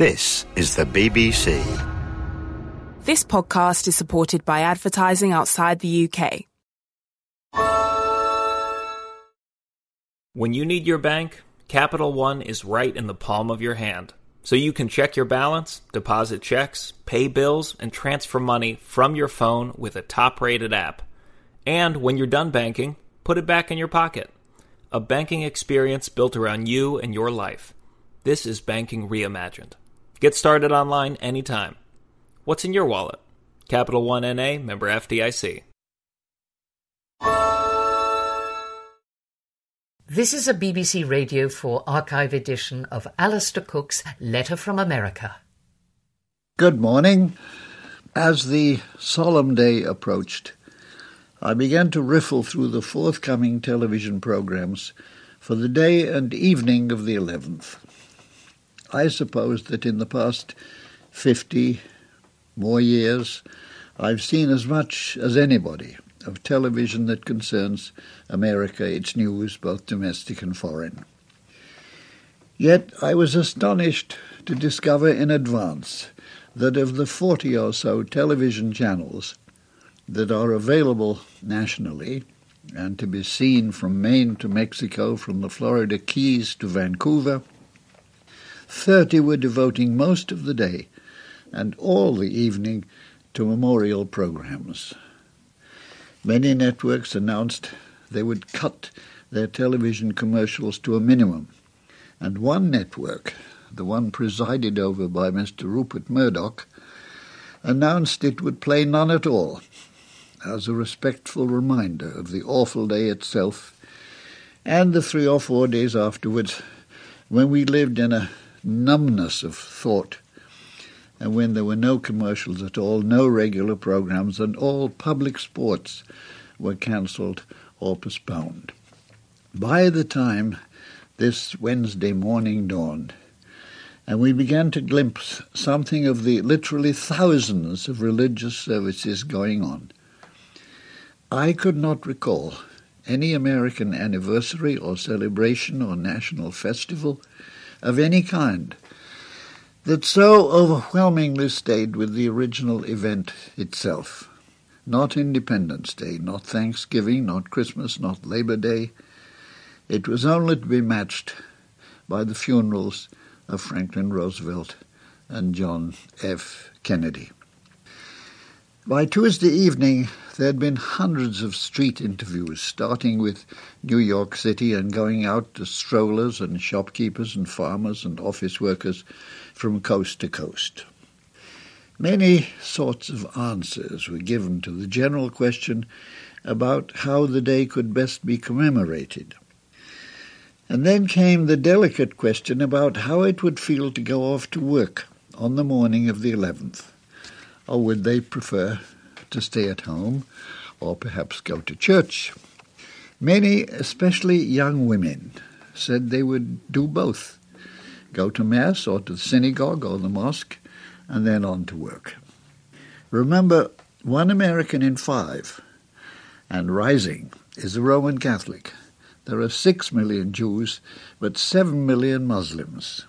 This is the BBC. This podcast is supported by advertising outside the UK. When you need your bank, Capital One is right in the palm of your hand. So you can check your balance, deposit checks, pay bills, and transfer money from your phone with a top rated app. And when you're done banking, put it back in your pocket. A banking experience built around you and your life. This is banking reimagined. Get started online anytime. What's in your wallet? Capital One NA, member FDIC. This is a BBC Radio 4 archive edition of Alistair Cooke's Letter from America. Good morning. As the solemn day approached, I began to riffle through the forthcoming television programs for the day and evening of the 11th. I suppose that in the past 50 more years, I've seen as much as anybody of television that concerns America, its news, both domestic and foreign. Yet I was astonished to discover in advance that of the 40 or so television channels that are available nationally and to be seen from Maine to Mexico, from the Florida Keys to Vancouver, 30 were devoting most of the day and all the evening to memorial programs. Many networks announced they would cut their television commercials to a minimum, and one network, the one presided over by Mr. Rupert Murdoch, announced it would play none at all, as a respectful reminder of the awful day itself and the three or four days afterwards when we lived in a numbness of thought, and when there were no commercials at all, no regular programs, and all public sports were cancelled or postponed. By the time this Wednesday morning dawned, and we began to glimpse something of the literally thousands of religious services going on, I could not recall any American anniversary or celebration or national festival of any kind that so overwhelmingly stayed with the original event itself. Not Independence Day, not Thanksgiving, not Christmas, not Labor Day. It was only to be matched by the funerals of Franklin Roosevelt and John F. Kennedy. By Tuesday evening, there had been hundreds of street interviews, starting with New York City and going out to strollers and shopkeepers and farmers and office workers from coast to coast. Many sorts of answers were given to the general question about how the day could best be commemorated. And then came the delicate question about how it would feel to go off to work on the morning of the 11th. Or would they prefer to stay at home or perhaps go to church? Many, especially young women, said they would do both go to Mass or to the synagogue or the mosque, and then on to work. Remember, one American in five, and rising, is a Roman Catholic. There are six million Jews, but seven million Muslims.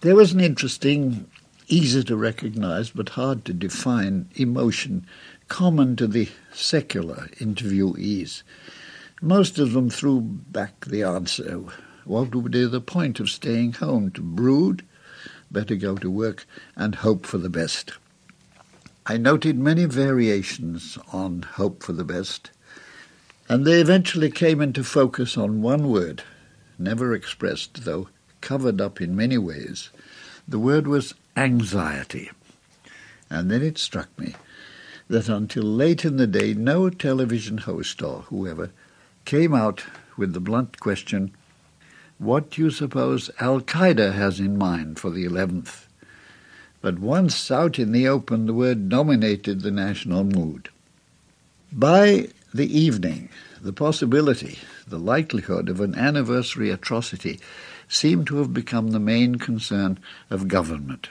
There was an interesting easy to recognize but hard to define emotion common to the secular interviewees. Most of them threw back the answer. What would be the point of staying home? To brood? Better go to work and hope for the best. I noted many variations on hope for the best, and they eventually came into focus on one word, never expressed, though covered up in many ways. The word was anxiety. And then it struck me that until late in the day, no television host or whoever came out with the blunt question, What do you suppose Al Qaeda has in mind for the 11th? But once out in the open, the word dominated the national mood. By the evening, the possibility, the likelihood of an anniversary atrocity seemed to have become the main concern of government.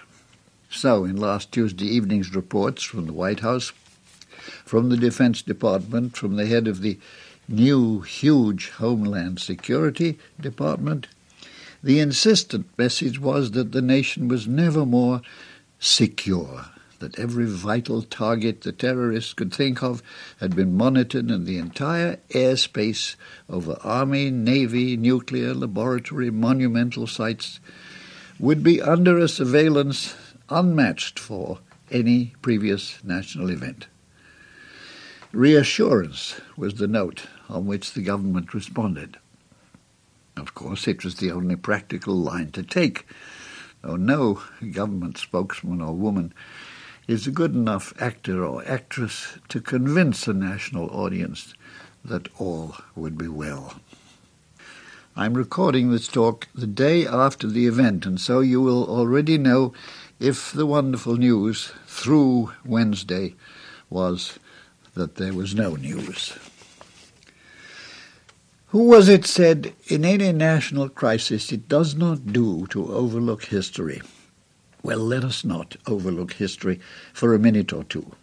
So, in last Tuesday evening's reports from the White House, from the Defense Department, from the head of the new, huge Homeland Security Department, The insistent message was that the nation was never more secure, that every vital target the terrorists could think of had been monitored and the entire airspace over army, navy, nuclear, laboratory, monumental sites would be under a surveillance unmatched for any previous national event. Reassurance was the note on which the government responded. Of course, it was the only practical line to take, though no government spokesman or woman is a good enough actor or actress to convince a national audience that all would be well. I'm recording this talk the day after the event, and so you will already know if the wonderful news through Wednesday was that there was no news. Who was it said, in any national crisis it does not do to overlook history? Well, let us not overlook history for a minute or two.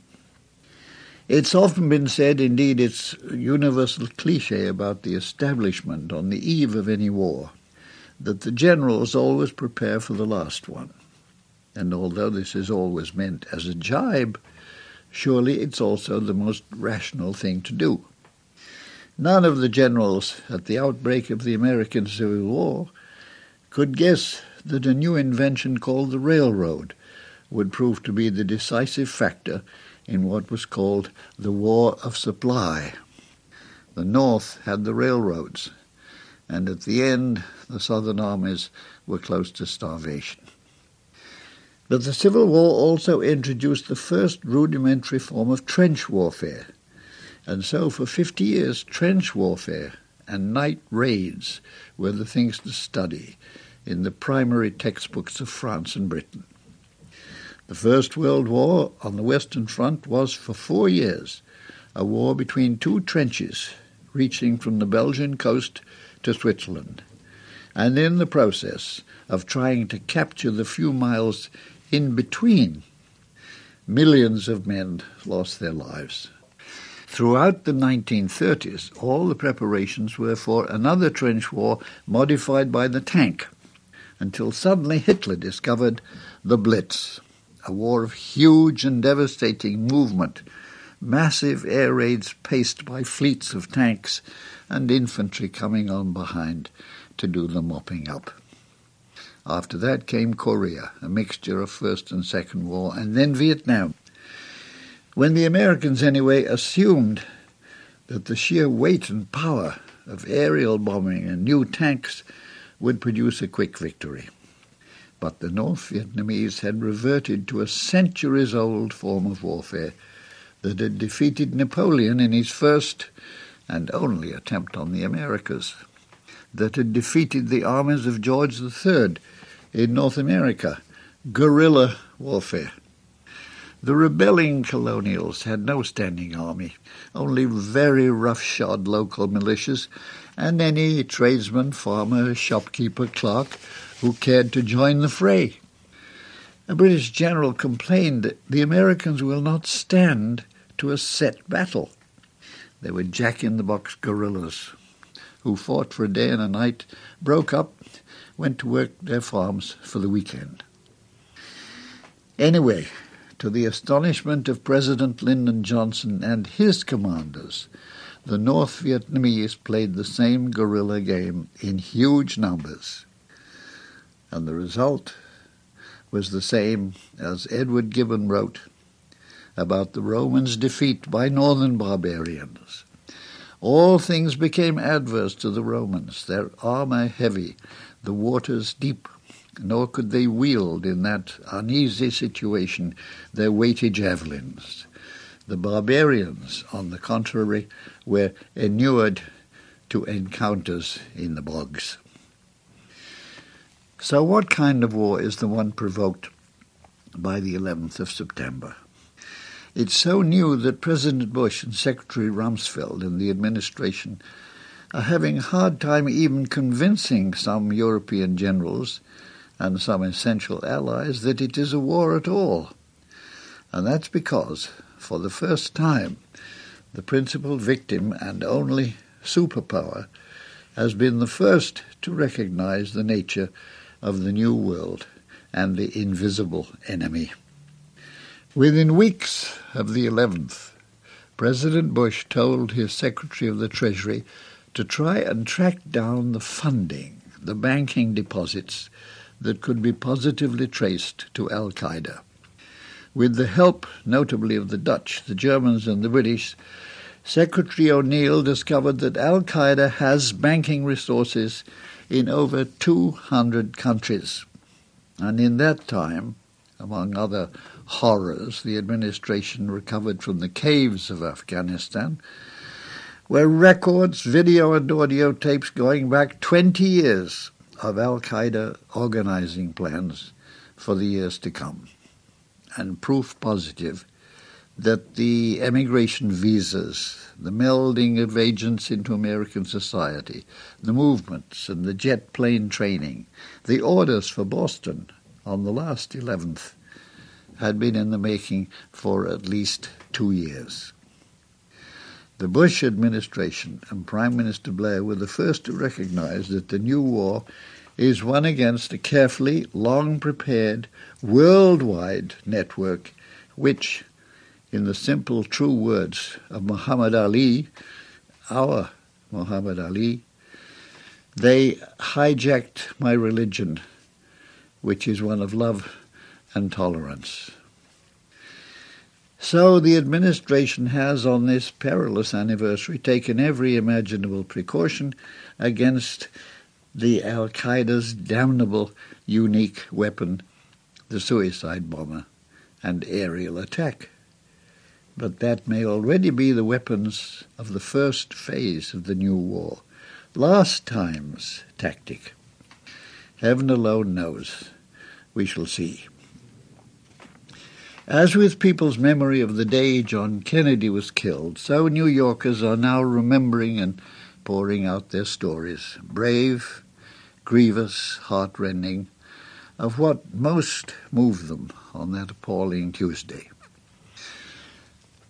It's often been said, indeed it's a universal cliche about the establishment on the eve of any war, that the generals always prepare for the last one. And although this is always meant as a jibe, surely it's also the most rational thing to do. None of the generals at the outbreak of the American Civil War could guess that a new invention called the railroad would prove to be the decisive factor in what was called the War of Supply. The North had the railroads, and at the end the Southern armies were close to starvation. But the Civil War also introduced the first rudimentary form of trench warfare, and so for 50 years, trench warfare and night raids were the things to study in the primary textbooks of France and Britain. The First World War on the Western Front was for four years a war between two trenches reaching from the Belgian coast to Switzerland, and in the process of trying to capture the few miles in between, millions of men lost their lives. Throughout the 1930s, all the preparations were for another trench war modified by the tank, until suddenly Hitler discovered the Blitz, a war of huge and devastating movement, massive air raids paced by fleets of tanks and infantry coming on behind to do the mopping up. After that came Korea, a mixture of First and Second War, and then Vietnam. When the Americans, anyway, assumed that the sheer weight and power of aerial bombing and new tanks would produce a quick victory. But the North Vietnamese had reverted to a centuries old form of warfare that had defeated Napoleon in his first and only attempt on the Americas, that had defeated the armies of George III in North America, guerrilla warfare. The rebelling colonials had no standing army, only very roughshod local militias, and any tradesman, farmer, shopkeeper, clerk who cared to join the fray. A British general complained that the Americans will not stand to a set battle. They were jack-in-the-box guerrillas who fought for a day and a night, broke up, went to work their farms for the weekend. Anyway, to the astonishment of President Lyndon Johnson and his commanders, the North Vietnamese played the same guerrilla game in huge numbers. And the result was the same as Edward Gibbon wrote about the Romans' defeat by northern barbarians. All things became adverse to the Romans, their armour heavy, the waters deep, nor could they wield in that uneasy situation their weighty javelins. The barbarians, on the contrary, were inured to encounters in the bogs. So, what kind of war is the one provoked by the 11th of September? It's so new that President Bush and Secretary Rumsfeld and the administration are having a hard time even convincing some European generals and some essential allies that it is a war at all. And that's because, for the first time, the principal victim and only superpower has been the first to recognize the nature of the New World and the invisible enemy. Within weeks of the 11th, President Bush told his Secretary of the Treasury to try and track down the funding, the banking deposits that could be positively traced to Al Qaeda. With the help, notably, of the Dutch, the Germans, and the British, Secretary O'Neill discovered that Al Qaeda has banking resources in over 200 countries. And in that time, among other horrors, the administration recovered from the caves of Afghanistan, were records, video, and audio tapes going back 20 years of Al Qaeda organizing plans for the years to come, and proof positive that the emigration visas, the melding of agents into American society, the movements and the jet plane training, the orders for Boston on the last 11th had been in the making for at least two years. The Bush administration and Prime Minister Blair were the first to recognize that the new war is one against a carefully, long prepared, worldwide network which, in the simple, true words of Muhammad Ali, our Muhammad Ali, they hijacked my religion, which is one of love and tolerance. So the administration has, on this perilous anniversary, taken every imaginable precaution against the Al Qaeda's damnable unique weapon, the suicide bomber and aerial attack. But that may already be the weapons of the first phase of the new war, last time's tactic. Heaven alone knows. We shall see. As with people's memory of the day John Kennedy was killed, so New Yorkers are now remembering and pouring out their stories, brave, grievous, heartrending, of what most moved them on that appalling Tuesday.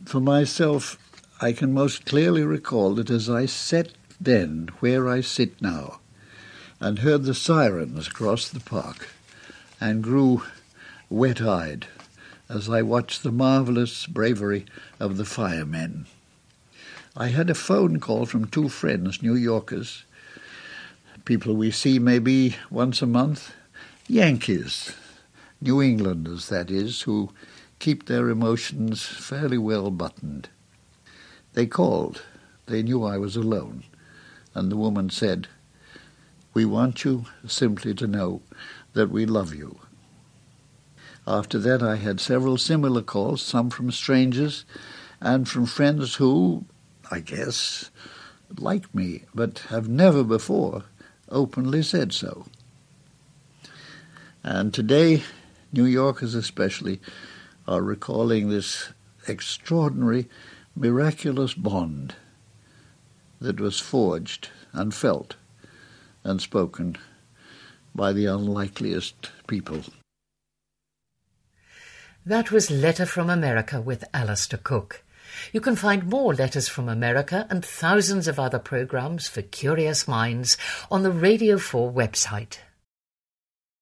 For myself, I can most clearly recall that as I sat then where I sit now, and heard the sirens cross the park, and grew wet-eyed as I watched the marvelous bravery of the firemen. I had a phone call from two friends, New Yorkers, people we see maybe once a month, Yankees, New Englanders, that is, who keep their emotions fairly well buttoned. They called. They knew I was alone. And the woman said, We want you simply to know that we love you. After that, I had several similar calls, some from strangers and from friends who, I guess, like me, but have never before openly said so. And today, New Yorkers especially are recalling this extraordinary, miraculous bond that was forged and felt and spoken by the unlikeliest people. That was Letter from America with Alistair Cooke. You can find more Letters from America and thousands of other programs for curious minds on the Radio 4 website.